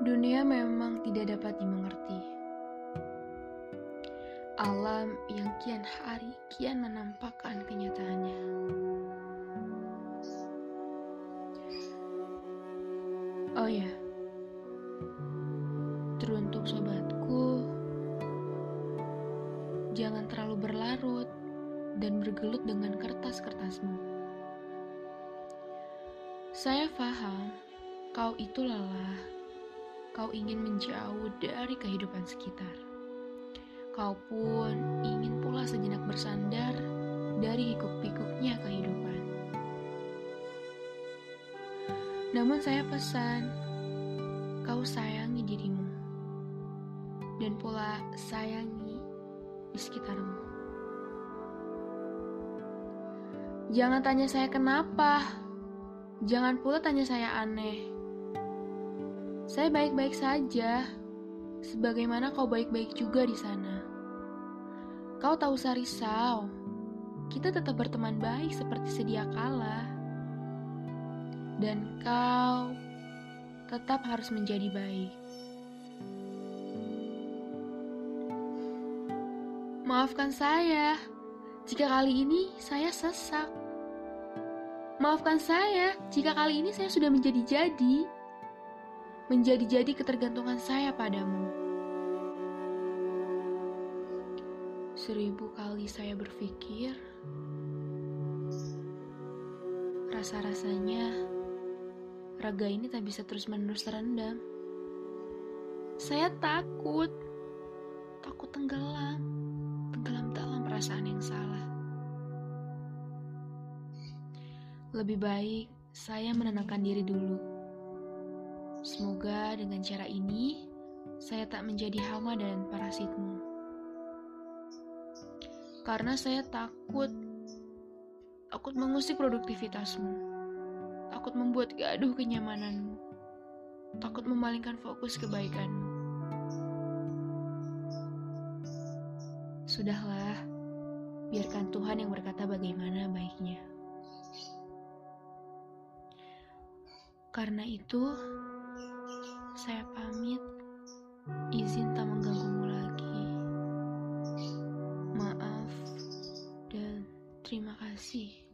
Dunia memang tidak dapat dimengerti. Alam yang kian hari kian menampakkan kenyataannya. Oh ya, teruntuk sobatku, jangan terlalu berlarut dan bergelut dengan kertas-kertasmu. Saya paham kau itu lelah, kau ingin menjauh dari kehidupan sekitar. Kau pun ingin pula sejenak bersandar dari hikuk-pikuknya kehidupan. Namun saya pesan, kau sayangi dirimu dan pula sayangi di sekitarmu. Jangan tanya saya kenapa, jangan pula tanya saya aneh. Saya baik-baik saja, sebagaimana kau baik-baik juga di sana. Kau tak usah risau, kita tetap berteman baik seperti sedia kala. Dan kau tetap harus menjadi baik. Maafkan saya jika kali ini saya sesak. Maafkan saya jika kali ini saya sudah menjadi-jadi. Menjadi-jadi ketergantungan saya padamu. Seribu kali saya berpikir, rasa-rasanya raga ini tak bisa terus-menerus terendam. Saya takut, takut tenggelam, tenggelam dalam perasaan yang salah. Lebih baik saya menenangkan diri dulu. Semoga dengan cara ini saya tak menjadi hama dan parasitmu. Karena saya takut takut mengusik produktivitasmu. Takut membuat gaduh kenyamananmu. Takut memalingkan fokus kebaikanmu. Sudahlah biarkan Tuhan yang berkata bagaimana baiknya. Karena itu saya pamit, izin tak mengganggumu lagi. Maaf dan terima kasih.